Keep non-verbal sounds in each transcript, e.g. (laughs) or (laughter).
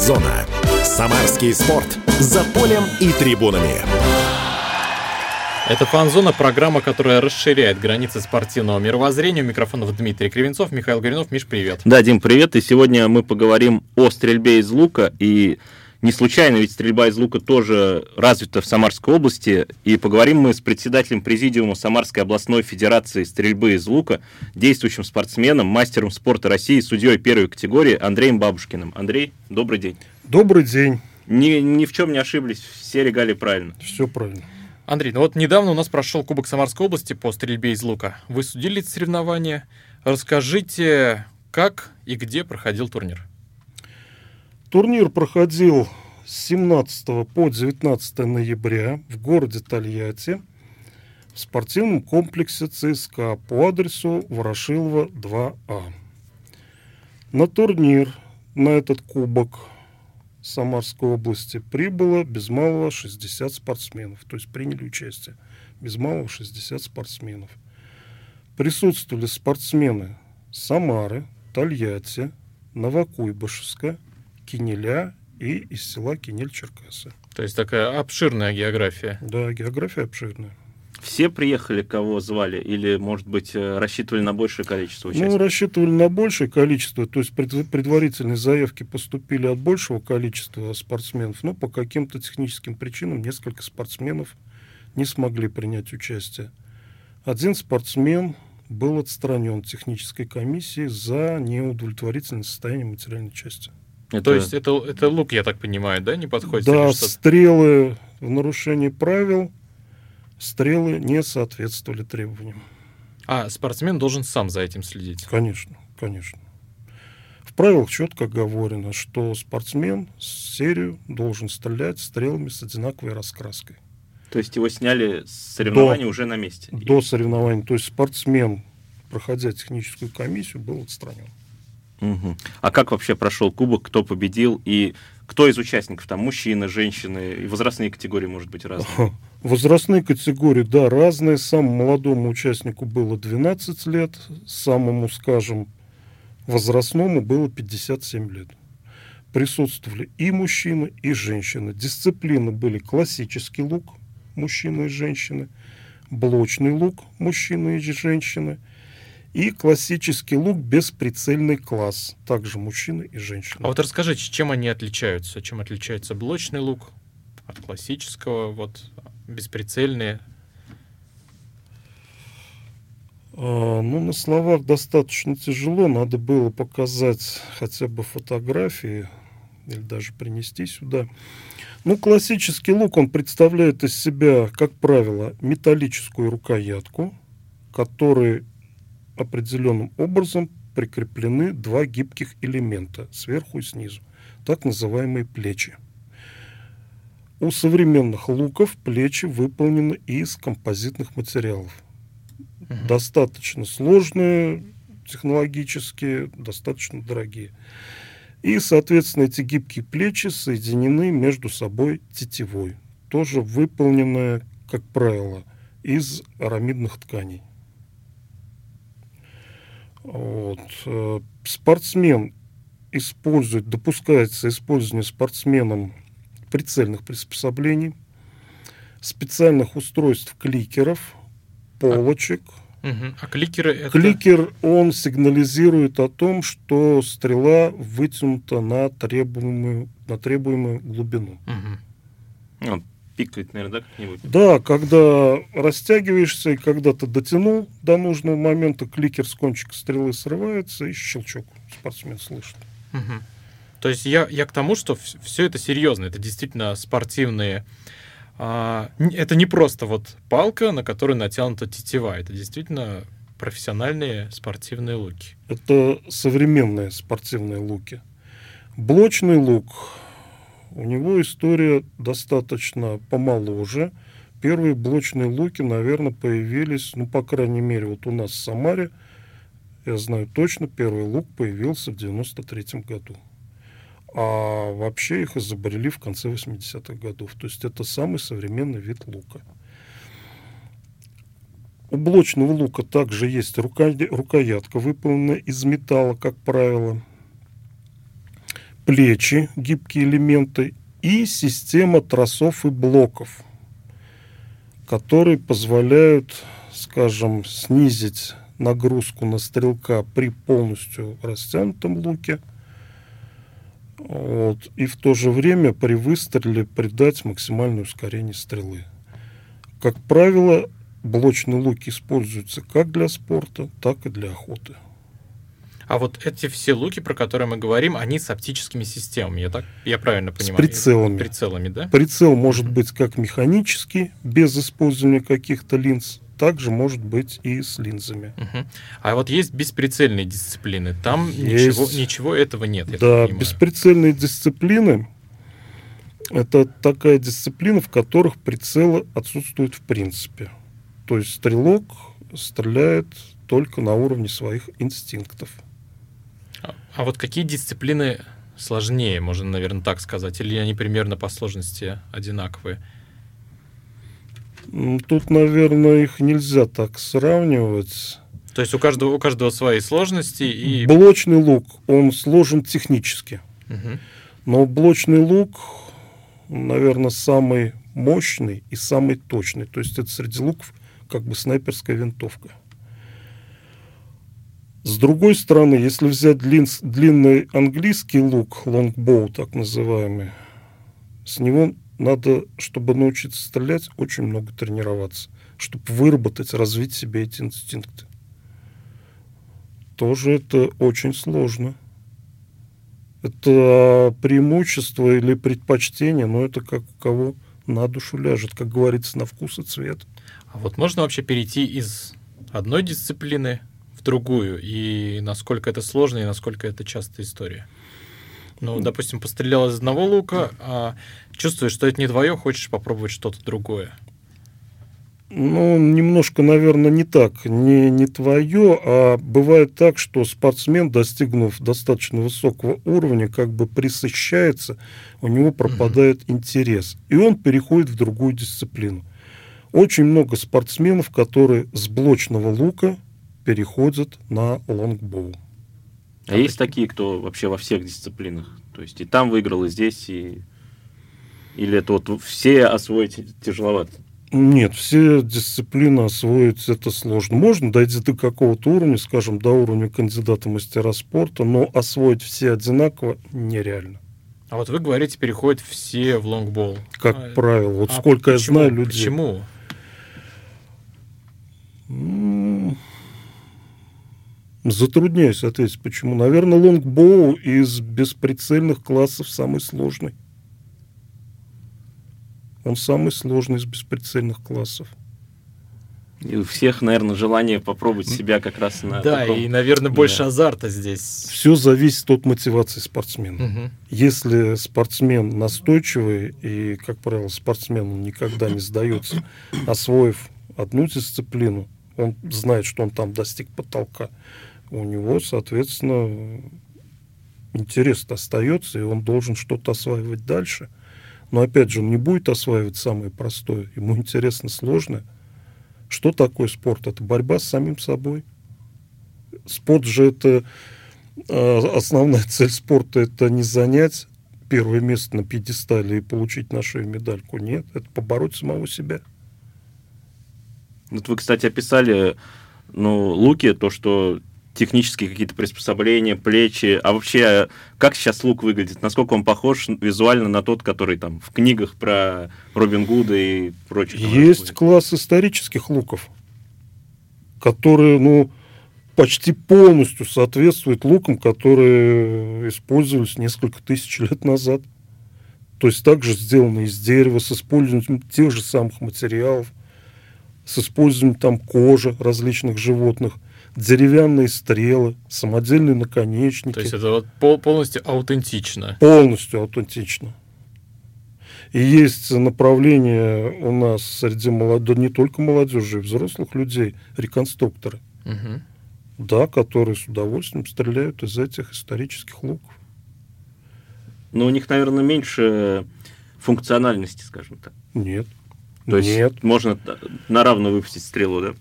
Фанзона. Самарский спорт. За полем и трибунами. Это «Фанзона» — программа, которая расширяет границы спортивного мировоззрения. У микрофонов Дмитрий Кривенцов, Михаил Горинов. Миш, привет. Да, Дим, привет. И сегодня мы поговорим о стрельбе из лука. И не случайно, ведь стрельба из лука тоже развита в Самарской области. И поговорим мы с председателем президиума Самарской областной федерации стрельбы из лука, действующим спортсменом, мастером спорта России, судьей первой категории Андреем Бабушкиным. Андрей, добрый день. Добрый день. Ни, ни в чем не ошиблись, все регалии правильно. Все правильно. Андрей, ну вот недавно у нас прошел Кубок Самарской области по стрельбе из лука. Вы судили эти соревнования. Расскажите, как и где проходил турнир? Турнир проходил с 17 по 19 ноября в городе Тольятти в спортивном комплексе ЦСКА по адресу Ворошилова 2А. На турнир, на этот кубок Самарской области прибыло без малого 60 спортсменов, то есть приняли участие без малого 60 спортсменов. Присутствовали спортсмены Самары, Тольятти, Новокуйбышевска, Кинеля и из села Кинель-Черкасы. То есть такая обширная география. Да, география обширная. Все приехали, кого звали? Или, может быть, э, рассчитывали на большее количество Ну, участников? рассчитывали на большее количество, то есть пред- предварительные заявки поступили от большего количества спортсменов, но по каким-то техническим причинам несколько спортсменов не смогли принять участие. Один спортсмен был отстранен технической комиссией за неудовлетворительное состояние материальной части. Это- То есть это, это лук, я так понимаю, да, не подходит? Да, стрелы в нарушении правил, стрелы не соответствовали требованиям. А спортсмен должен сам за этим следить. Конечно, конечно. В правилах четко оговорено, что спортсмен с серию должен стрелять стрелами с одинаковой раскраской. То есть его сняли с соревнований уже на месте? До соревнований. То есть спортсмен, проходя техническую комиссию, был отстранен. Мгм. А как вообще прошел кубок, кто победил и кто из участников, там, мужчины, женщины, и возрастные категории, может быть, разные? Возрастные категории, да, разные. Самому молодому участнику было 12 лет, самому, скажем, возрастному было 57 лет. Присутствовали и мужчины, и женщины. Дисциплины были классический лук, мужчины и женщины, блочный лук, мужчины и женщины, и классический лук бесприцельный класс, также мужчины и женщины. А вот расскажите, чем они отличаются? Чем отличается блочный лук от классического, вот бесприцельные? А, Ну, на словах достаточно тяжело. Надо было показать хотя бы фотографии или даже принести сюда. Ну, классический лук, он представляет из себя, как правило, металлическую рукоятку, к которой определенным образом прикреплены два гибких элемента сверху и снизу, так называемые плечи. У современных луков плечи выполнены из композитных материалов Мгм. достаточно сложные технологически, достаточно дорогие. И, соответственно, эти гибкие плечи соединены между собой тетивой, тоже выполненная, как правило, из арамидных тканей. Вот. э, Спортсмен использует, допускается использование спортсменом прицельных приспособлений, специальных устройств кликеров, полочек, Мгм. А кликеры это... Кликер, он сигнализирует о том, что стрела вытянута на требуемую, на требуемую глубину. Мгм. Пикает, наверное, да, как-нибудь? Да, когда растягиваешься и когда ты дотянул до нужного момента, кликер с кончика стрелы срывается и щелчок спортсмен слышит. Мгм. То есть я, я к тому, что все это серьезно, это действительно спортивные... а, это не просто вот палка, на которой натянута тетива, это действительно профессиональные спортивные луки. Это современные спортивные луки. Блочный лук, у него история достаточно помоложе. Первые блочные луки, наверное, появились, ну, по крайней мере, вот у нас в Самаре, я знаю точно, первый лук появился в 93 году. А вообще их изобрели в конце 80-х годов. То есть это самый современный вид лука. У блочного лука также есть рукоятка, выполненная из металла, как правило. Плечи, гибкие элементы, и система тросов и блоков, которые позволяют, скажем, снизить нагрузку на стрелка при полностью растянутом луке – вот, и в то же время при выстреле придать максимальное ускорение стрелы. Как правило, блочный лук используется как для спорта, так и для охоты. А вот эти все луки, про которые мы говорим, они с оптическими системами, я так, я правильно понимаю? С прицелами. Прицелами, да? Прицел может быть как механический, без использования каких-то линз, также может быть и с линзами. Угу. А вот есть бесприцельные дисциплины. Там есть. ничего, ничего этого нет. Да, бесприцельные дисциплины это такая дисциплина, в которых прицелы отсутствуют в принципе. То есть стрелок стреляет только на уровне своих инстинктов. А, вот какие дисциплины сложнее, можно, наверное, так сказать, или они примерно по сложности одинаковые? Тут, наверное, их нельзя так сравнивать. То есть у каждого, у каждого свои сложности и... Блочный лук, он сложен технически. Угу. Но блочный лук, наверное, самый мощный и самый точный. То есть это среди луков как бы снайперская винтовка. С другой стороны, если взять длин, длинный английский лук, лонгбоу так называемый, с него надо, чтобы научиться стрелять, очень много тренироваться, чтобы выработать, развить себе эти инстинкты. Тоже это очень сложно. Это преимущество или предпочтение, но это как у кого на душу ляжет, как говорится, на вкус и цвет. А вот можно вообще перейти из одной дисциплины в другую, и насколько это сложно, и насколько это частая история? Ну, допустим, пострелял из одного лука, а чувствуешь, что это не твое, хочешь попробовать что-то другое. Ну, немножко, наверное, не так, не, не твое, а бывает так, что спортсмен, достигнув достаточно высокого уровня, как бы присыщается, у него пропадает mm-hmm. интерес, и он переходит в другую дисциплину. Очень много спортсменов, которые с блочного лука переходят на лонгбоу. А есть такие, кто вообще во всех дисциплинах? То есть и там выиграл, и здесь, и... Или это вот все освоить тяжеловато? Нет, все дисциплины освоить это сложно. Можно дойти до какого-то уровня, скажем, до уровня кандидата мастера спорта, но освоить все одинаково нереально. А вот вы говорите, переходят все в лонгбол. Как а, правило. Вот а сколько почему? я знаю людей. Почему? Затрудняюсь ответить, почему. Наверное, лонгбоу из бесприцельных классов самый сложный. Он самый сложный из бесприцельных классов. И у всех, наверное, желание попробовать себя как раз на. Да, таком... и, наверное, больше да. азарта здесь. Все зависит от мотивации спортсмена. Угу. Если спортсмен настойчивый, и, как правило, спортсмен никогда не сдается, освоив одну дисциплину, он знает, что он там достиг потолка у него, соответственно, интерес остается, и он должен что-то осваивать дальше. Но опять же, он не будет осваивать самое простое, ему интересно сложное. Что такое спорт? Это борьба с самим собой. Спорт же это а, основная (laughs) цель спорта это не занять первое место на пьедестале и получить нашу медальку. Нет, это побороть самого себя. Вот вы, кстати, описали ну, луки, то, что технические какие-то приспособления, плечи. А вообще, как сейчас лук выглядит? Насколько он похож визуально на тот, который там в книгах про Робин Гуда и прочих? Есть класс исторических луков, которые, ну, почти полностью соответствуют лукам, которые использовались несколько тысяч лет назад. То есть также сделаны из дерева, с использованием тех же самых материалов, с использованием там кожи различных животных – деревянные стрелы, самодельные наконечники. То есть это вот пол полностью аутентично? Полностью аутентично. И есть направление у нас среди молодежи, не только молодежи, и взрослых людей, реконструкторы. Угу. Да, которые с удовольствием стреляют из этих исторических луков. Но у них, наверное, меньше функциональности, скажем так. Нет. То есть Нет. можно на равную выпустить стрелу, да?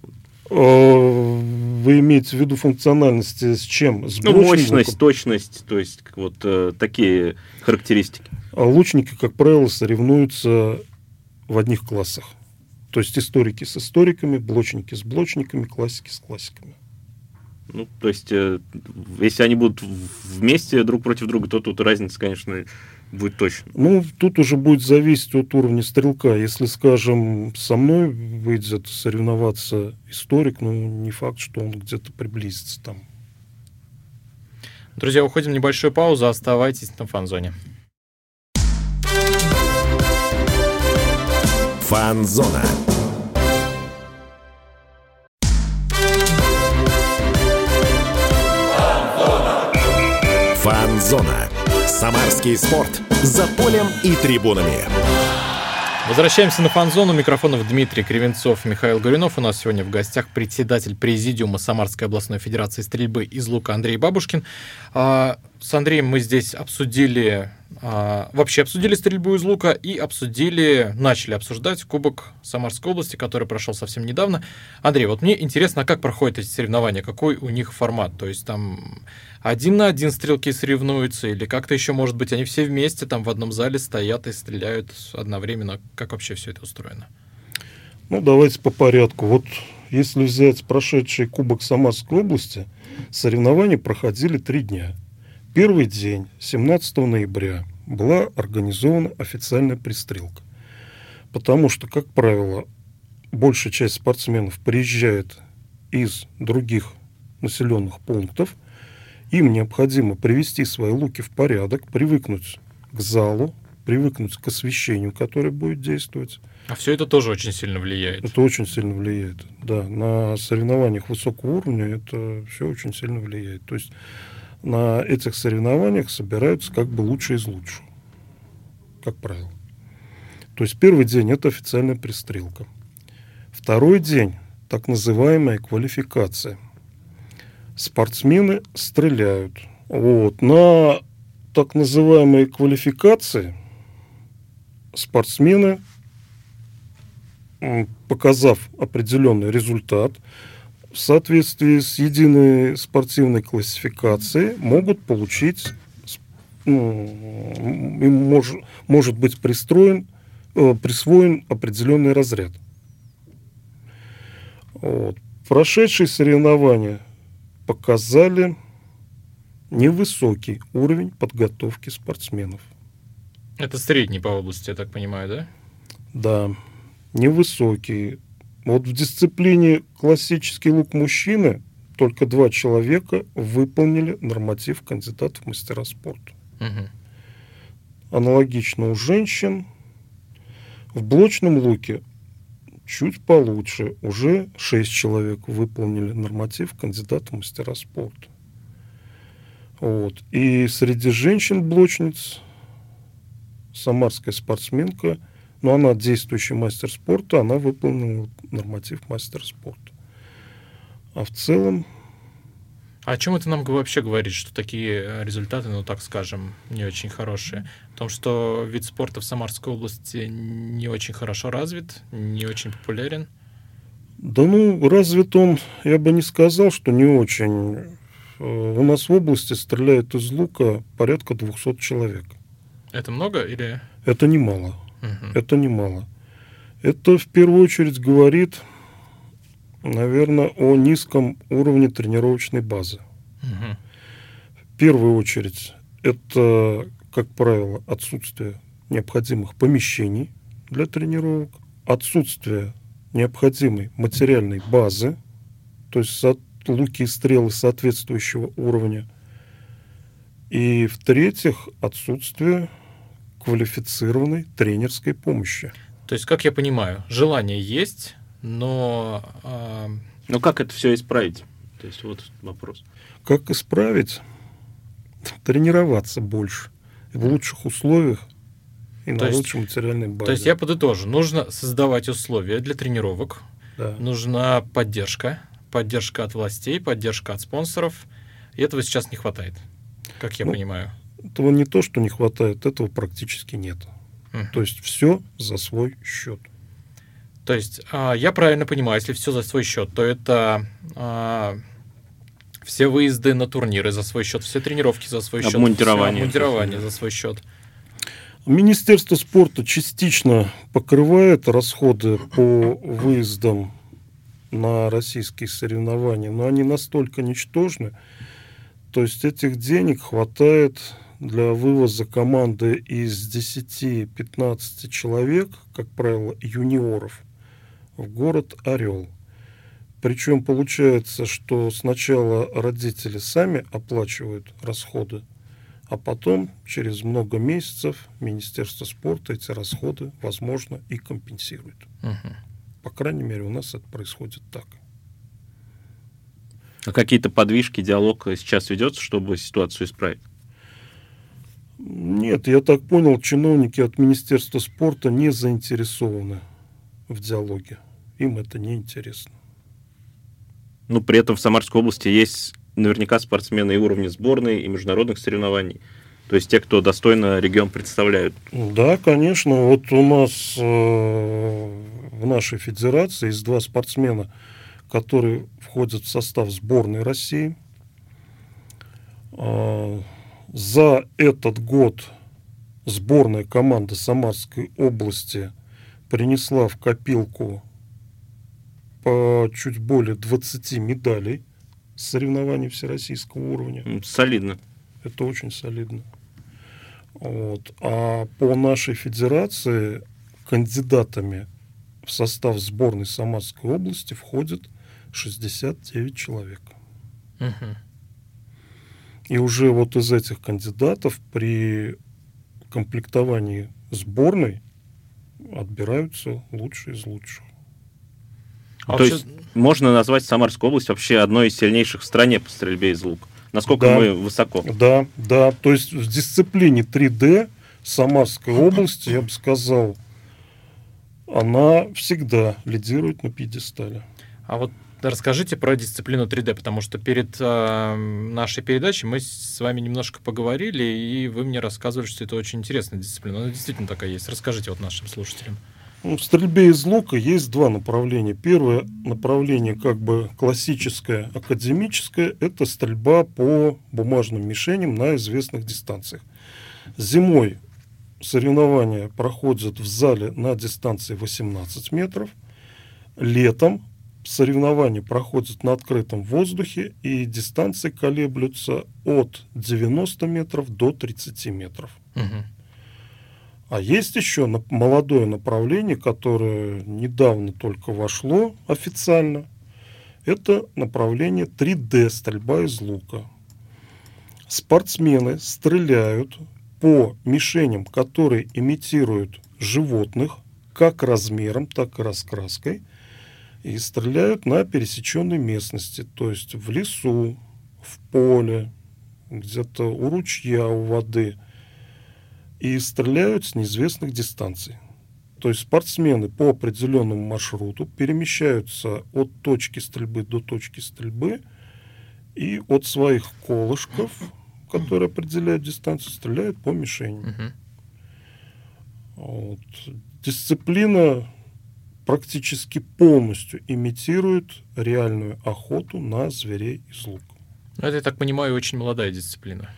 Э, вы имеете в виду функциональности с чем? С Ну, мощность, точность, то есть вот э, такие характеристики. А лучники, как правило, соревнуются в одних классах. То есть историки с историками, блочники с блочниками, классики с классиками. Ну, то есть, э, если они будут вместе друг против друга, то тут разница, конечно, будет точно. Ну, тут уже будет зависеть от уровня стрелка. Если, скажем, со мной выйдет соревноваться историк, ну, не факт, что он где-то приблизится там. Друзья, уходим в небольшую паузу, оставайтесь на фан-зоне. Фанзона. Фанзона. Самарский спорт. За полем и трибунами. Возвращаемся на фан-зону. Микрофонов Дмитрий Кривенцов Михаил Горюнов. У нас сегодня в гостях председатель Президиума Самарской областной федерации стрельбы из лука Андрей Бабушкин. А, С Андреем мы здесь обсудили, а, вообще обсудили стрельбу из лука и обсудили, начали обсуждать Кубок Самарской области, который прошел совсем недавно. Андрей, вот мне интересно, как проходят эти соревнования, какой у них формат? То есть там один на один стрелки соревнуются, или как-то еще, может быть, они все вместе там в одном зале стоят и стреляют одновременно? Как вообще все это устроено? Ну, давайте по порядку. Вот если взять прошедший Кубок Самарской области, соревнования проходили три дня. Первый день, 17 ноября, была организована официальная пристрелка. Потому что, как правило, большая часть спортсменов приезжает из других населенных пунктов. Им необходимо привести свои луки в порядок, привыкнуть к залу, привыкнуть к освещению, которое будет действовать. А все это тоже очень сильно влияет. Это очень сильно влияет. Да, на соревнованиях высокого уровня это все очень сильно влияет. То есть на этих соревнованиях собираются как бы лучшие из лучших, как правило. То есть первый день это официальная пристрелка. Второй день так называемая квалификация. Спортсмены стреляют. Вот. На так называемой квалификации спортсмены показав определенный результат, в соответствии с единой спортивной классификацией могут получить, ну, им мож- может быть пристроен, э, присвоен определенный разряд. Вот. Прошедшие соревнования показали невысокий уровень подготовки спортсменов. Это средний по области, я так понимаю, да? Да, невысокие. Вот в дисциплине классический лук мужчины только два человека выполнили норматив кандидатов в мастера спорта. Мгм. Аналогично у женщин. В блочном луке чуть получше. Уже шесть человек выполнили норматив кандидата в мастера спорта. Вот. И среди женщин-блочниц самарская спортсменка, но она действующий мастер спорта, она выполнила норматив мастер спорта. А в целом, А о чем это нам вообще говорит, что такие э, результаты, ну так скажем, не очень хорошие? О том, что вид спорта в Самарской области не очень хорошо развит, не очень популярен? да ну, развит он, я бы не сказал, что не очень. Э, У нас в области стреляют из лука порядка 200 человек. Это много или... Это немало. Мгм. Это немало. Это в первую очередь говорит, наверное, о низком уровне тренировочной базы. Мгм. В первую очередь это, как правило, отсутствие необходимых помещений для тренировок, отсутствие необходимой материальной базы, то есть луки и стрелы соответствующего уровня. И в-третьих, отсутствие квалифицированной тренерской помощи. То есть, как я понимаю, желание есть, но а, Ну как это все исправить? То есть вот вопрос. Как исправить? Тренироваться больше. В лучших условиях и То на есть- лучшей материальной базе. То есть я подытожу. Нужно создавать условия для тренировок, Да. нужна поддержка, поддержка от властей, поддержка от спонсоров. И этого сейчас не хватает, как я Ну, понимаю. Этого не то, что не хватает, этого практически нет. Мгм. То есть все за свой счет. То есть а, я правильно понимаю, если все за свой счет, то это а, все выезды на турниры за свой счет, все тренировки за свой счет, Обмундирование. обмундирование за свой счет. Министерство спорта частично покрывает расходы по выездам на российские соревнования, но они настолько ничтожны, то есть этих денег хватает для вывоза команды из 10-15 человек, как правило, юниоров, в город Орел. Причем получается, что сначала родители сами оплачивают расходы, а потом, через много месяцев, Министерство спорта эти расходы, возможно, и компенсирует. Мгм. По крайней мере, у нас это происходит так. А какие-то подвижки, диалог сейчас ведется, чтобы ситуацию исправить? Нет, я так понял, чиновники от Министерства спорта не заинтересованы в диалоге. Им это не интересно. Ну, при этом в Самарской области есть наверняка спортсмены и уровня сборной, и международных соревнований. То есть те, кто достойно регион представляют. Да, конечно. Вот у нас э, в нашей федерации есть два спортсмена, которые входят в состав сборной России. А, За этот год сборная команда Самарской области принесла в копилку по чуть более 20 медалей с соревнований всероссийского уровня. Солидно. Это очень солидно. Вот. А по нашей федерации кандидатами в состав сборной Самарской области входит 69 человек. Мгм. И уже вот из этих кандидатов при комплектовании сборной отбираются лучшие из лучших. А То вообще- есть можно назвать Самарскую область вообще одной из сильнейших в стране по стрельбе из лука. Насколько Да. мы высоко. Да, да. То есть в дисциплине 3D Самарской области, я бы сказал, она всегда лидирует на пьедестале. А вот расскажите про дисциплину 3D, потому что перед э, нашей передачей мы с вами немножко поговорили, и вы мне рассказывали, что это очень интересная дисциплина. Она действительно такая есть. Расскажите вот нашим слушателям. Ну, в стрельбе из лука есть два направления. Первое направление, как бы классическое, академическое, это стрельба по бумажным мишеням на известных дистанциях. Зимой соревнования проходят в зале на дистанции 18 метров. Летом соревнования проходят на открытом воздухе, и дистанции колеблются от 90 метров до 30 метров. А есть еще молодое направление, которое недавно только вошло официально. Это направление 3D стрельба из лука. Спортсмены стреляют по мишеням, которые имитируют животных, как размером, так и раскраской, и стреляют на пересеченной местности, то есть в лесу, в поле, где-то у ручья, у воды – и стреляют с неизвестных дистанций. То есть спортсмены по определенному маршруту перемещаются от точки стрельбы до точки стрельбы и от своих колышков, которые определяют дистанцию, стреляют по мишени. Вот. Дисциплина практически полностью имитирует реальную охоту на зверей из лука. Ну, Это, я так понимаю, очень молодая дисциплина.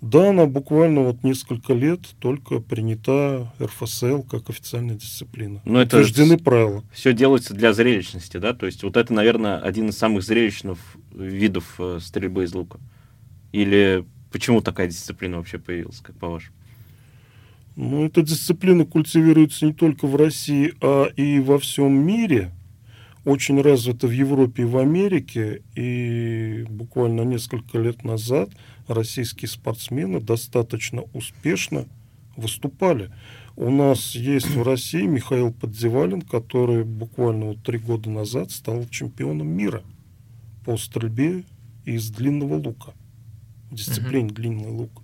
Да, она буквально вот несколько лет только принята РФСЛ как официальная дисциплина. Ну, это Утверждены правила. Все делается для зрелищности, да? То есть вот это, наверное, один из самых зрелищных видов э, стрельбы из лука. Или почему такая дисциплина вообще появилась, как по-вашему? Ну, эта дисциплина культивируется не только в России, а и во всем мире. Очень развита в Европе и в Америке. И буквально несколько лет назад российские спортсмены достаточно успешно выступали. У нас есть в России Михаил Поддевалин, который буквально вот три года назад стал чемпионом мира по стрельбе из длинного лука. В дисциплине длинный лук.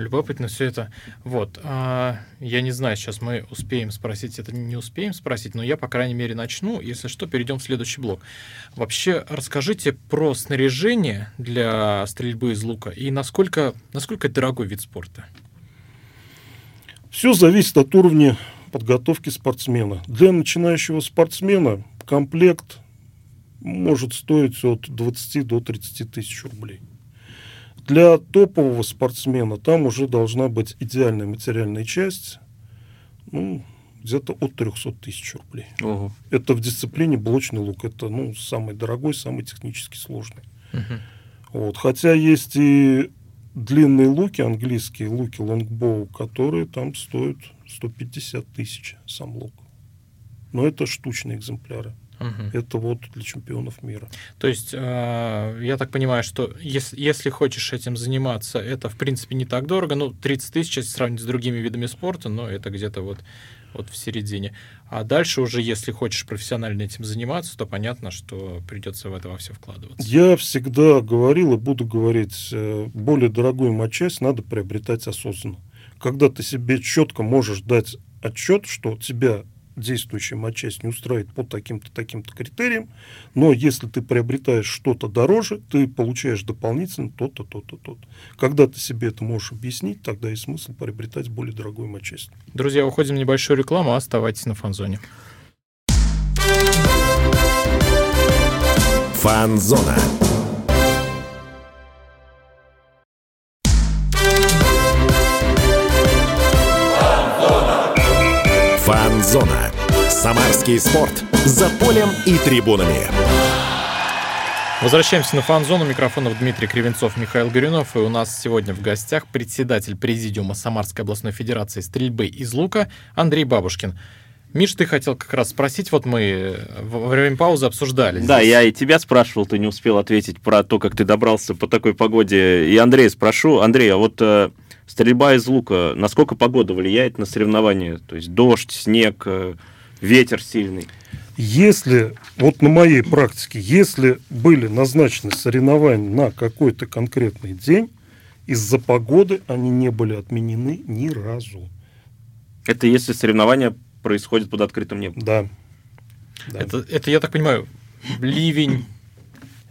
Любопытно все это. Вот. а, я не знаю, сейчас мы успеем спросить, это не успеем спросить, но я, по крайней мере, начну. Если что, перейдем в следующий блок. Вообще, расскажите про снаряжение для стрельбы из лука и насколько, насколько это дорогой вид спорта. Все зависит от уровня подготовки спортсмена. Для начинающего спортсмена комплект может стоить от 20 до 30 тысяч рублей. Для топового спортсмена там уже должна быть идеальная материальная часть, ну, где-то от 300 тысяч рублей. Ого. Это в дисциплине блочный лук. Это ну, самый дорогой, самый технически сложный. Мгм. Вот. Хотя есть и длинные луки, английские луки лонгбоу, которые там стоят 150 тысяч сам лук. Но это штучные экземпляры. Мгм. Это вот для чемпионов мира. То есть, э, я так понимаю, что если, если хочешь этим заниматься, это, в принципе, не так дорого. Ну, 30 тысяч, если сравнить с другими видами спорта, но это где-то вот, вот в середине. А дальше уже, если хочешь профессионально этим заниматься, то понятно, что придется в это во все вкладываться. Я всегда говорил и буду говорить, э, более дорогую матчасть надо приобретать осознанно. Когда ты себе четко можешь дать отчет, что тебя действующая матчасть не устраивает по таким-то, таким-то критериям, но если ты приобретаешь что-то дороже, ты получаешь дополнительно то-то, то-то, то-то. Когда ты себе это можешь объяснить, тогда есть смысл приобретать более дорогую матчасть. Друзья, уходим в небольшую рекламу, оставайтесь на фанзоне. Фанзона. Фанзона. Самарский спорт. За полем и трибунами. Возвращаемся на фан-зону. Микрофонов Дмитрий Кривенцов, Михаил Горюнов. И у нас сегодня в гостях председатель президиума Самарской областной федерации стрельбы из лука Андрей Бабушкин. Миш, ты хотел как раз спросить, вот мы во время паузы обсуждали. Да, здесь. я и тебя спрашивал, ты не успел ответить про то, как ты добрался по такой погоде. И Андрея спрошу. Андрей, а вот э, стрельба из лука, насколько погода влияет на соревнования? То есть дождь, снег, э, ветер сильный. Если, вот на моей практике, если были назначены соревнования на какой-то конкретный день, из-за погоды они не были отменены ни разу. Это если соревнования происходят под открытым небом. Да. Да. Это, это, я так понимаю, ливень,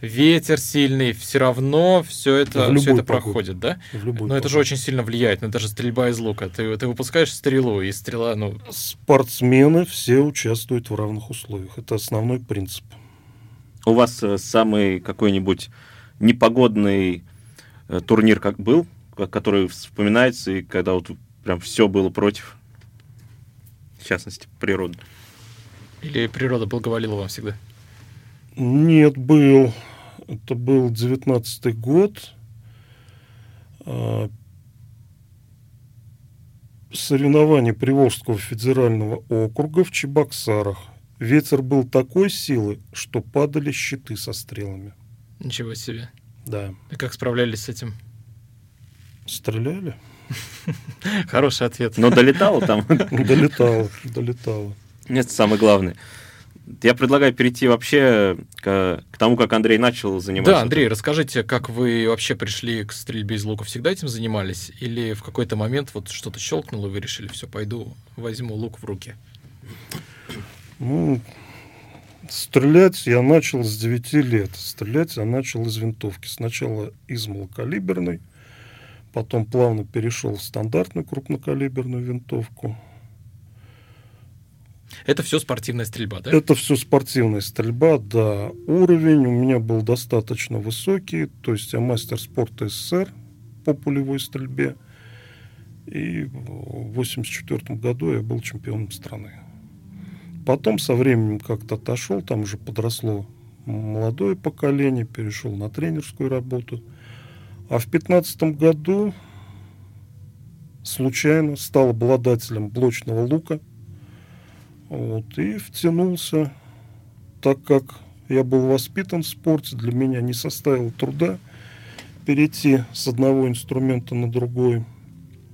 ветер сильный, все равно все это, все это погоду. проходит, да? В любой Но это же очень сильно влияет, на даже стрельба из лука. Ты, ты выпускаешь стрелу, и стрела, ну, Спортсмены все участвуют в равных условиях. Это основной принцип. У вас э, самый какой-нибудь непогодный э, турнир как был, ко- который вспоминается, и когда вот прям все было против, в частности, природы. или природа благоволила вам всегда? Нет, был. Это был девятнадцатый год. А, Соревнования Приволжского федерального округа в Чебоксарах. Ветер был такой силы, что падали щиты со стрелами. Ничего себе. Да. И как справлялись с этим? Стреляли? (laughs) Хороший ответ. Но долетало там. (laughs) Долетало, долетало. Это самое главное. Я предлагаю перейти вообще к, к тому, как Андрей начал заниматься. Да, Андрей, расскажите, как вы вообще пришли к стрельбе из лука? Всегда этим занимались? Или в какой-то момент вот что-то щелкнуло, и вы решили, все, пойду, возьму лук в руки? Ну, стрелять я начал с 9 лет. Стрелять я начал из винтовки. Сначала из малокалиберной, потом плавно перешел в стандартную крупнокалиберную винтовку. Это все спортивная стрельба, да? Это все спортивная стрельба, да. Уровень у меня был достаточно высокий, то есть я мастер спорта СССР по пулевой стрельбе. И в 1984 году я был чемпионом страны. Потом со временем как-то отошел, там уже подросло молодое поколение, перешел на тренерскую работу. А в 2015 году случайно стал обладателем блочного лука. Вот, и втянулся, так как я был воспитан в спорте, для меня не составило труда перейти с одного инструмента на другой.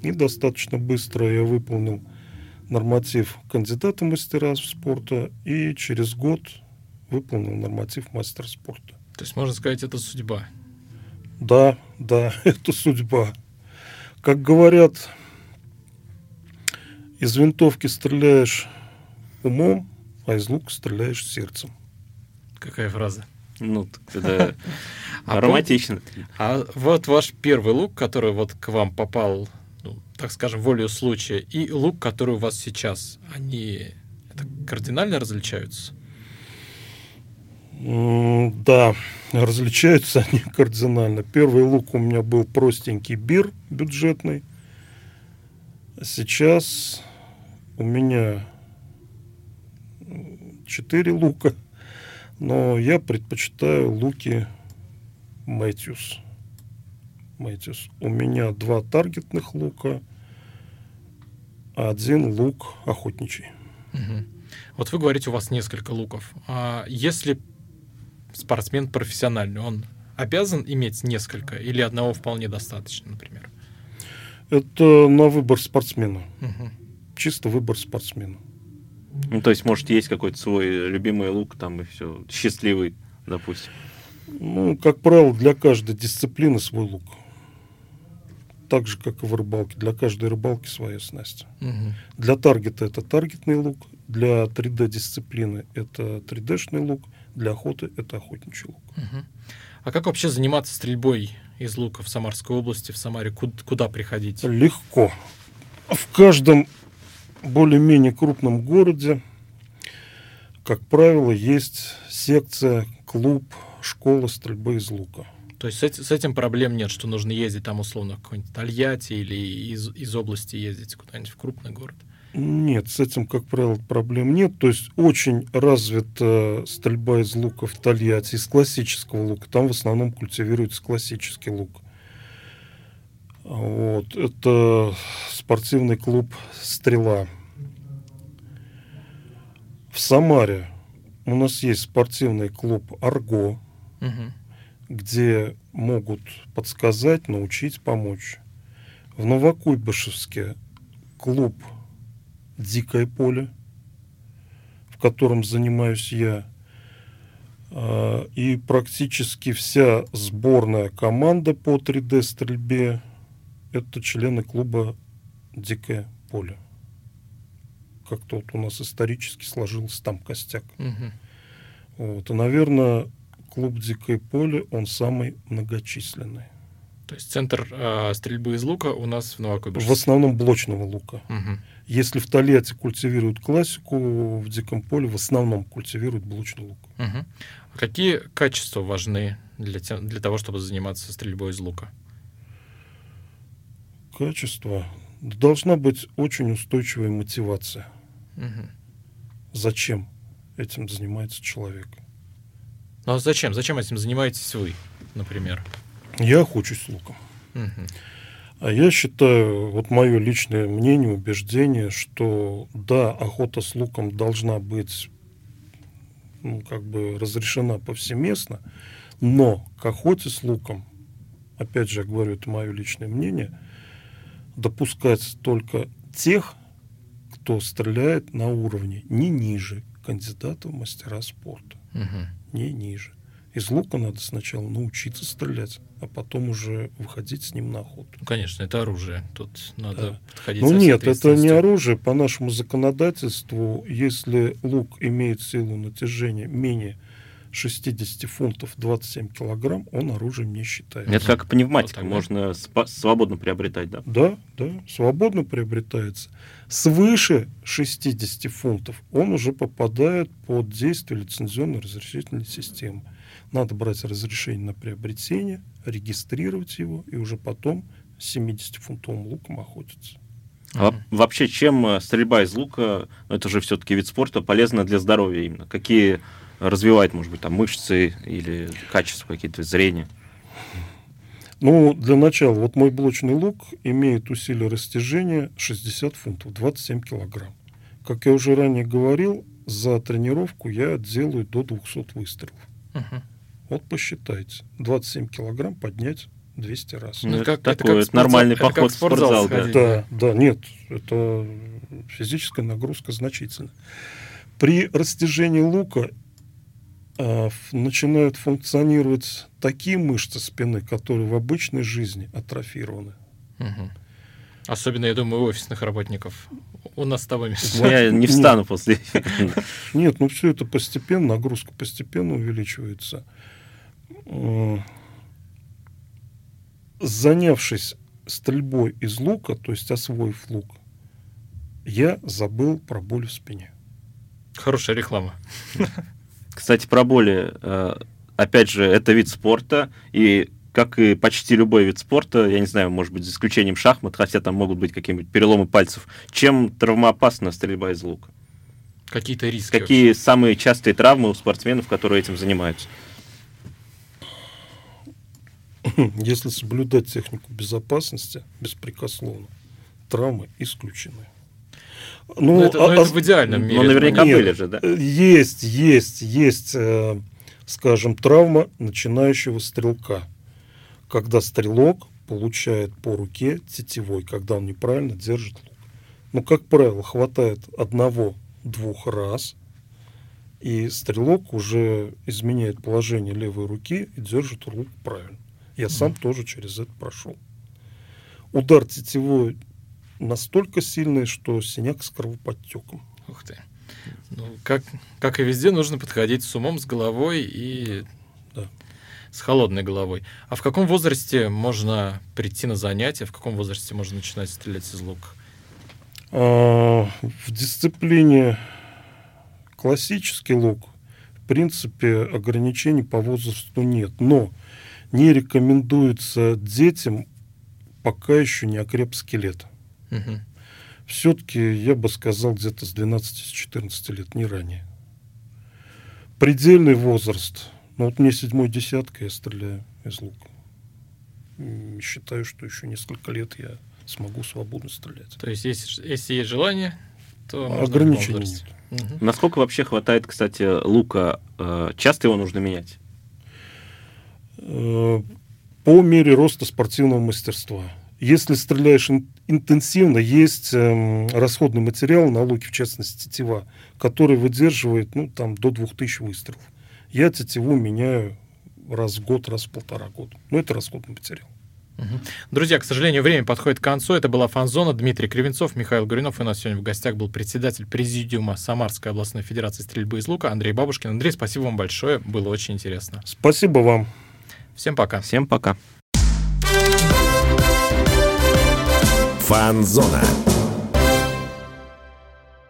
И достаточно быстро я выполнил норматив кандидата мастера спорта и через год выполнил норматив мастера спорта. То есть, можно сказать, это судьба. Да, да, (laughs) это судьба. Как говорят, из винтовки стреляешь умом, а из лука стреляешь сердцем. Какая фраза? Ну, так это (laughs) А романтично. А вот ваш первый лук, который вот к вам попал, ну, так скажем, волею случая, и лук, который у вас сейчас, они это кардинально различаются? Да, различаются они (laughs) кардинально. Первый лук у меня был простенький бир бюджетный. Сейчас у меня четыре лука, но я предпочитаю луки Мэтьюс. Мэтьюс. У меня два таргетных лука, один лук охотничий. Вот вы говорите, у вас несколько луков. А если спортсмен профессиональный, он обязан иметь несколько или одного вполне достаточно, например? Это на выбор спортсмена. Мгм. Чисто выбор спортсмена. Ну, то есть, может, есть какой-то свой любимый лук там и все, счастливый, допустим. Ну, как правило, для каждой дисциплины свой лук. Так же, как и в рыбалке. Для каждой рыбалки своя снасть. Мгм. Для таргета это таргетный лук, для 3D-дисциплины это 3D-шный лук, для охоты это охотничий лук. Мгм. А как вообще заниматься стрельбой из лука в Самарской области, в Самаре? Куда, куда приходить? Легко. В каждом более-менее крупном городе, как правило, есть секция, клуб, школа стрельбы из лука. То есть с, эти- с этим проблем нет, что нужно ездить там условно в какой-нибудь Тольятти или из, из области ездить куда-нибудь в крупный город? Нет, с этим, как правило, проблем нет. То есть очень развита стрельба из лука в Тольятти, из классического лука. Там в основном культивируется классический лук. Вот. Это спортивный клуб «Стрела». В Самаре у нас есть спортивный клуб «Арго», Мгм. где могут подсказать, научить, помочь. В Новокуйбышевске клуб «Дикое поле», в котором занимаюсь я. А, И практически вся сборная команда по 3D-стрельбе – это члены клуба «Дикое поле». Как-то вот у нас исторически сложился там костяк. Мгм. Вот. И, наверное, клуб «Дикое поле», он самый многочисленный. То есть центр а, стрельбы из лука у нас в В Новокуйбышевске. основном блочного лука. Мгм. Если в Тольятти культивируют классику, в Диком поле в основном культивируют блочный лук. Мгм. А какие качества важны для, те- для того, чтобы заниматься стрельбой из лука? Качество. Должна быть очень устойчивая мотивация. Мгм. Зачем этим занимается человек? Ну а зачем? Зачем этим занимаетесь вы, например? Я охочусь луком. Мгм. А я считаю, вот мое личное мнение, убеждение, что да, охота с луком должна быть ну, как бы разрешена повсеместно, но к охоте с луком, опять же, я говорю, это мое личное мнение, допускать только тех, кто стреляет на уровне не ниже кандидата в мастера спорта, Мгм. не ниже. Из лука надо сначала научиться стрелять, а потом уже выходить с ним на охоту. Ну, конечно, это оружие. Тут надо Да. подходить Ну нет, это не оружие. По нашему законодательству, если лук имеет силу натяжения менее 60 фунтов 27 килограмм, он оружием не считается. Это как пневматика, Вот можно спа- свободно приобретать, да? Да, да, свободно приобретается. Свыше 60 фунтов он уже попадает под действие лицензионной разрешительной системы. Надо брать разрешение на приобретение, регистрировать его и уже потом с 70-фунтовым луком охотиться. А во- вообще, чем э, стрельба из лука, ну, это же все-таки вид спорта, полезна для здоровья именно? Какие развивает, может быть, там мышцы или качества какие-то зрения? Ну, для начала, вот мой блочный лук имеет усилие растяжения 60 фунтов, 27 килограмм. Как я уже ранее говорил, за тренировку я делаю до 200 выстрелов. Мгм. Вот посчитайте, 27 килограмм поднять 200 раз. Ну, Ну, это это как- это такой как вот спортзал- нормальный это как поход в спортзал спортзал, да. Да, да, нет, это физическая нагрузка значительная. При растяжении лука начинают функционировать такие мышцы спины, которые в обычной жизни атрофированы. Мгм. Особенно, я думаю, у офисных работников. У нас с тобой. Ну, Я не Нет. встану после (laughs) Нет, ну все это постепенно, нагрузка постепенно увеличивается. М, Занявшись стрельбой из лука, то есть освоив лук, я забыл про боль в спине. Хорошая реклама. (laughs) Кстати, про боли. э, опять же, это вид спорта, и как и почти любой вид спорта, я не знаю, может быть, за исключением шахмат, хотя там могут быть какие-нибудь переломы пальцев, чем травмоопасна стрельба из лука? Какие-то риски. Какие вообще? самые частые травмы у спортсменов, которые этим занимаются? Если соблюдать технику безопасности беспрекословно, травмы исключены. Ну, ну это, а, это в идеальном мире. Ну, наверняка нет, были же, да? Есть, есть, есть, э, скажем, травма начинающего стрелка. Когда стрелок получает по руке тетевой, когда он неправильно держит лук. Ну, как правило, хватает одного-двух раз, и стрелок уже изменяет положение левой руки и держит лук правильно. Я сам mm. тоже через это прошел. Удар тетевой настолько сильный, что синяк с кровоподтеком. Ух ты. Ну, как, как и везде, нужно подходить с умом, с головой и да. с холодной головой. А в каком возрасте можно прийти на занятия? В каком возрасте можно начинать стрелять из лука? А, в дисциплине классический лук, в принципе, ограничений по возрасту нет. Но не рекомендуется детям, пока еще не окреп скелет. Угу. Все-таки, я бы сказал, где-то с 12-14 лет, не ранее. Предельный возраст. Ну вот мне седьмой десятка, я стреляю из лука. Считаю, что еще несколько лет я смогу свободно стрелять. То есть, если, если есть желание, то ограничений нет. Угу. Насколько вообще хватает, кстати, лука? Э, часто его нужно менять? Э, по мере роста спортивного мастерства. Если стреляешь интенсивно, есть э, расходный материал на луке, в частности тетива, который выдерживает ну, там, до 2000 выстрелов. Я тетиву меняю раз в год, раз в полтора года. Но это расходный материал. Друзья, к сожалению, время подходит к концу. Это была Фанзона. Дмитрий Кривенцов, Михаил Гуринов. И у нас сегодня в гостях был председатель президиума Самарской областной федерации стрельбы из лука Андрей Бабушкин. Андрей, спасибо вам большое. Было очень интересно. Спасибо вам. Всем пока. Всем пока. Фанзона.